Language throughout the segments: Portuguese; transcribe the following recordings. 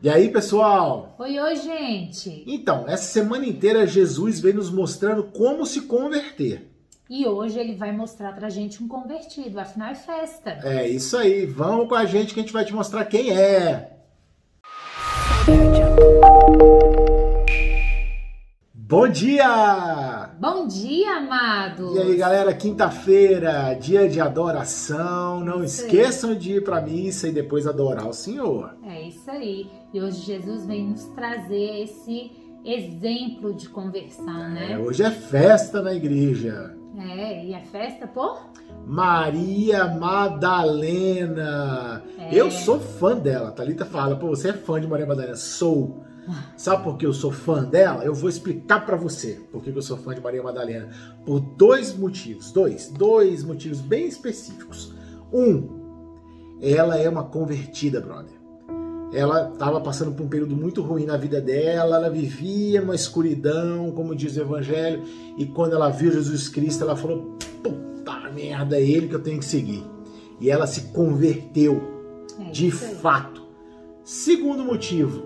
E aí, pessoal? Oi, oi, gente! Então, essa semana inteira Jesus vem nos mostrando como se converter. E hoje ele vai mostrar pra gente um convertido, afinal é festa. É isso aí, vamos com a gente que a gente vai te mostrar quem é. Bom dia! Bom dia, amados! E aí, galera, quinta-feira, dia de adoração. Não Isso aí. esqueçam de ir pra missa e depois adorar o Senhor. É isso aí. E hoje Jesus vem nos trazer esse exemplo de conversão, É, né? hoje é festa na igreja. É, e a festa, pô? Maria Madalena. É. Eu sou fã dela. Thalita fala, pô, você é fã de Maria Madalena? Sou. Sabe por que eu sou fã dela? Eu vou explicar pra você por que eu sou fã de Maria Madalena. Por dois motivos. Dois. Dois motivos bem específicos. Um, ela é uma convertida, brother. Ela estava passando por um período muito ruim na vida dela, ela vivia numa escuridão, como diz o Evangelho, e quando ela viu Jesus Cristo, ela falou: puta merda, é ele que eu tenho que seguir. E ela se converteu, É de fato. Segundo motivo,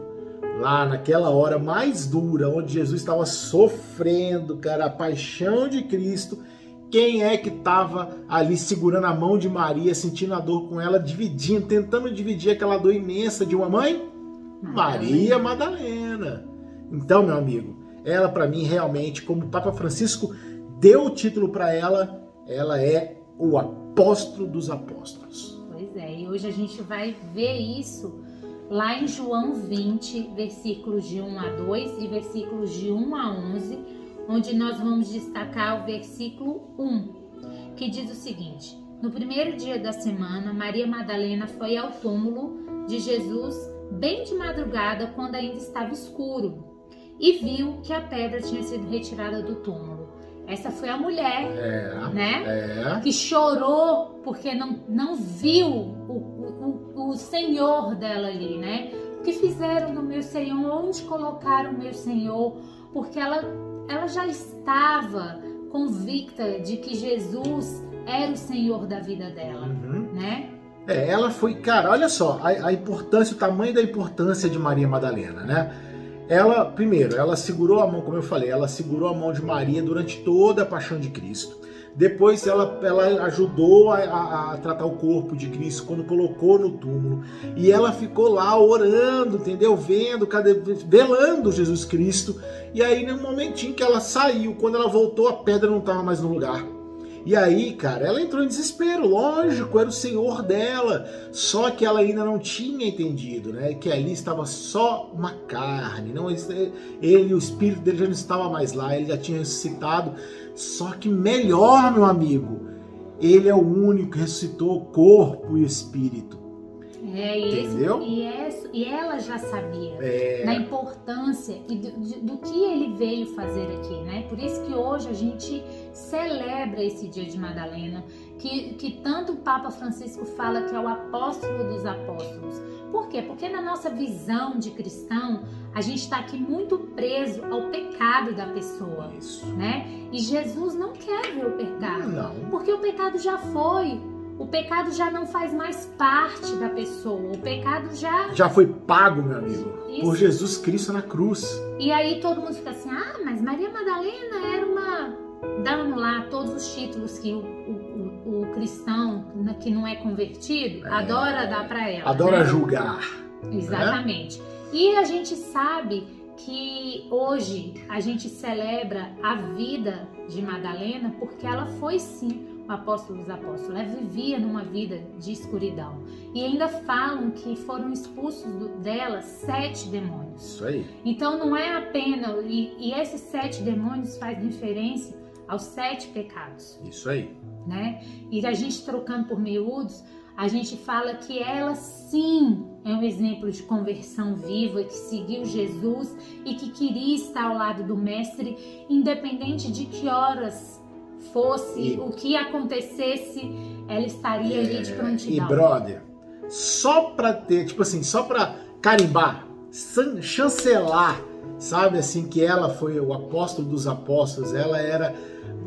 lá naquela hora mais dura, onde Jesus estava sofrendo, cara, a paixão de Cristo, quem é que estava ali segurando a mão de Maria, sentindo a dor com ela, dividindo, tentando dividir aquela dor imensa de uma mãe? Maria Madalena. Então, meu amigo, ela para mim realmente, como o Papa Francisco deu o título para ela, ela é o apóstolo dos apóstolos. Pois é, e hoje a gente vai ver isso lá em João 20, versículos de 1 a 2 e versículos de 1 a 11, onde nós vamos destacar o versículo 1, que diz o seguinte: No primeiro dia da semana, Maria Madalena foi ao túmulo de Jesus bem de madrugada, quando ainda estava escuro, e viu que a pedra tinha sido retirada do túmulo. Essa foi a mulher, É, né? é. que chorou porque não, não viu o, o, Senhor dela ali, né? O que fizeram no meu Senhor? Onde colocaram o meu Senhor? Porque ela, ela já estava convicta de que Jesus era o Senhor da vida dela, Uhum. né? É, ela foi, cara, olha só, a, a importância, o tamanho da importância de Maria Madalena, né? Ela, primeiro, ela segurou a mão, como eu falei, ela segurou a mão de Maria durante toda a paixão de Cristo. Depois ela, ela ajudou a, a- a tratar o corpo de Cristo quando colocou no túmulo. E ela ficou lá orando, entendeu? Vendo, velando Jesus Cristo. E aí, no momentinho que ela saiu, quando ela voltou, a pedra não estava mais no lugar. E aí, cara, ela entrou em desespero, lógico, era o Senhor dela. Só que ela ainda não tinha entendido, né? Que ali estava só uma carne. Não, ele, o espírito dele já não estava mais lá, ele já tinha ressuscitado. Só que melhor, meu amigo, ele é o único que ressuscitou corpo e espírito. É, e, esse- Entendeu? e, essa- e ela já sabia. É, da importância e do, de- do que ele veio fazer aqui, né? Por isso que hoje a gente celebra esse dia de Madalena, que, que tanto o Papa Francisco fala que é o apóstolo dos apóstolos. Por quê? Porque na nossa visão de cristão, a gente está aqui muito preso ao pecado da pessoa, isso. né? E Jesus não quer ver o pecado. Não. Porque o pecado já foi. O pecado já não faz mais parte da pessoa. O pecado já Já foi pago, meu amigo, por Isso. Jesus Cristo na cruz. E aí todo mundo fica assim, ah, mas Maria Madalena era uma. Dando lá todos os títulos que o, o, o- o cristão né, que não é convertido É. adora dar pra ela. Adora né? julgar. Exatamente. E a gente sabe que hoje a gente celebra a vida de Madalena porque ela foi sim o apóstolo dos apóstolos. Ela vivia numa vida de escuridão. E ainda falam que foram expulsos dela sete demônios. Isso aí. Então não é apenas. E, e esses sete demônios faz referência aos sete pecados, Isso aí. né? E a gente trocando por miúdos, a gente fala que ela sim é um exemplo de conversão viva, que seguiu Jesus e que queria estar ao lado do Mestre, independente de que horas fosse, E- o que acontecesse, ela estaria ali de E prontidão. brother, só pra ter, tipo assim, só pra carimbar, chancelar, sabe assim, que ela foi o apóstolo dos apóstolos, ela era,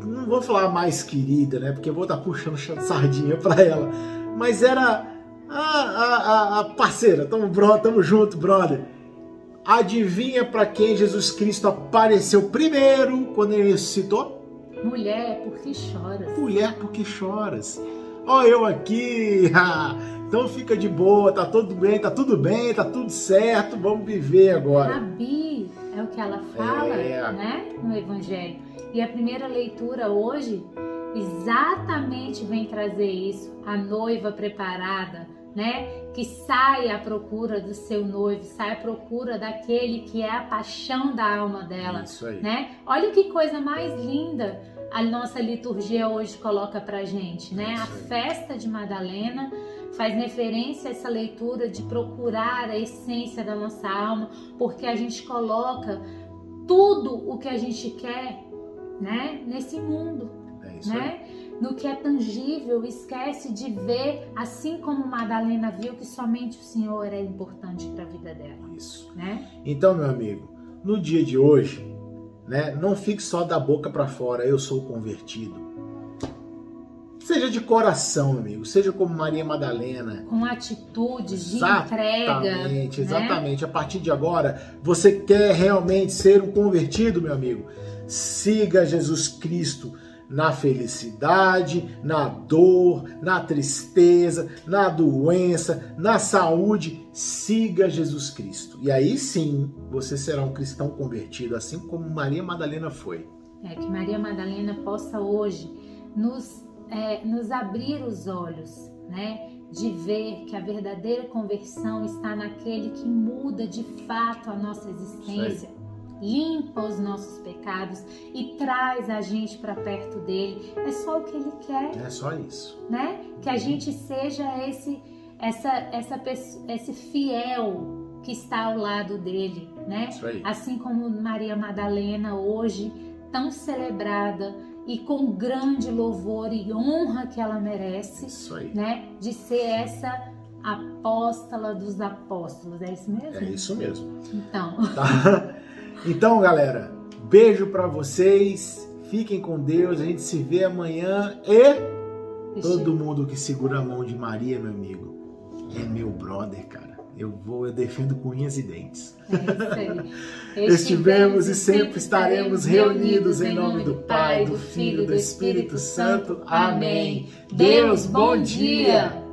não vou falar mais querida, né, porque eu vou estar puxando sardinha pra ela, mas era a, a, a- parceira, tamo, bro, tamo junto, brother. Adivinha para quem Jesus Cristo apareceu primeiro quando ele ressuscitou? Mulher, por que choras? Mulher, por que choras? Ó, eu aqui. então fica de boa, tá tudo bem, tá tudo bem, tá tudo certo, vamos viver agora. Rabi é o que ela fala, é. né, no Evangelho. E a primeira leitura hoje exatamente vem trazer isso, a noiva preparada, né? Que sai à procura do seu noivo, sai à procura daquele que é a paixão da alma dela, Isso aí. né? Olha que coisa mais linda a nossa liturgia hoje coloca pra gente, né? A festa de Madalena faz referência a essa leitura de procurar a essência da nossa alma, porque a gente coloca tudo o que a gente quer, né, nesse mundo, É né? No que é tangível, esquece de ver, assim como Madalena viu que somente o Senhor é importante para a vida dela, aí. Isso. né? Então, meu amigo, no dia de hoje, né, não fique só da boca para fora, eu sou convertido. Seja de coração, amigo, seja como Maria Madalena. Com atitudes de entrega, Exatamente, né? exatamente. A partir de agora, você quer realmente ser um convertido, meu amigo? Siga Jesus Cristo na felicidade, na dor, na tristeza, na doença, na saúde. Siga Jesus Cristo. E aí sim, você será um cristão convertido, assim como Maria Madalena foi. É que Maria Madalena possa hoje nos, é, nos abrir os olhos, né? De ver que a verdadeira conversão está naquele que muda de fato a nossa existência, limpa os nossos pecados e traz a gente para perto dele. É só o que ele quer, É só isso. né? Que a gente seja esse, essa, essa, esse fiel que está ao lado dele, né? Isso aí. Assim como Maria Madalena hoje, tão celebrada e com grande louvor e honra que ela merece, né? De ser essa apóstola dos apóstolos. É isso mesmo? É isso mesmo. Então, Tá? Então, galera, beijo pra vocês. Fiquem com Deus. A gente se vê amanhã e todo mundo que segura a mão de Maria, meu amigo, é meu brother, cara. Eu vou, eu defendo com unhas e dentes. É. Estivemos e sempre estaremos reunidos em nome do Pai, do Filho e do Espírito Santo. Amém. Deus, bom dia.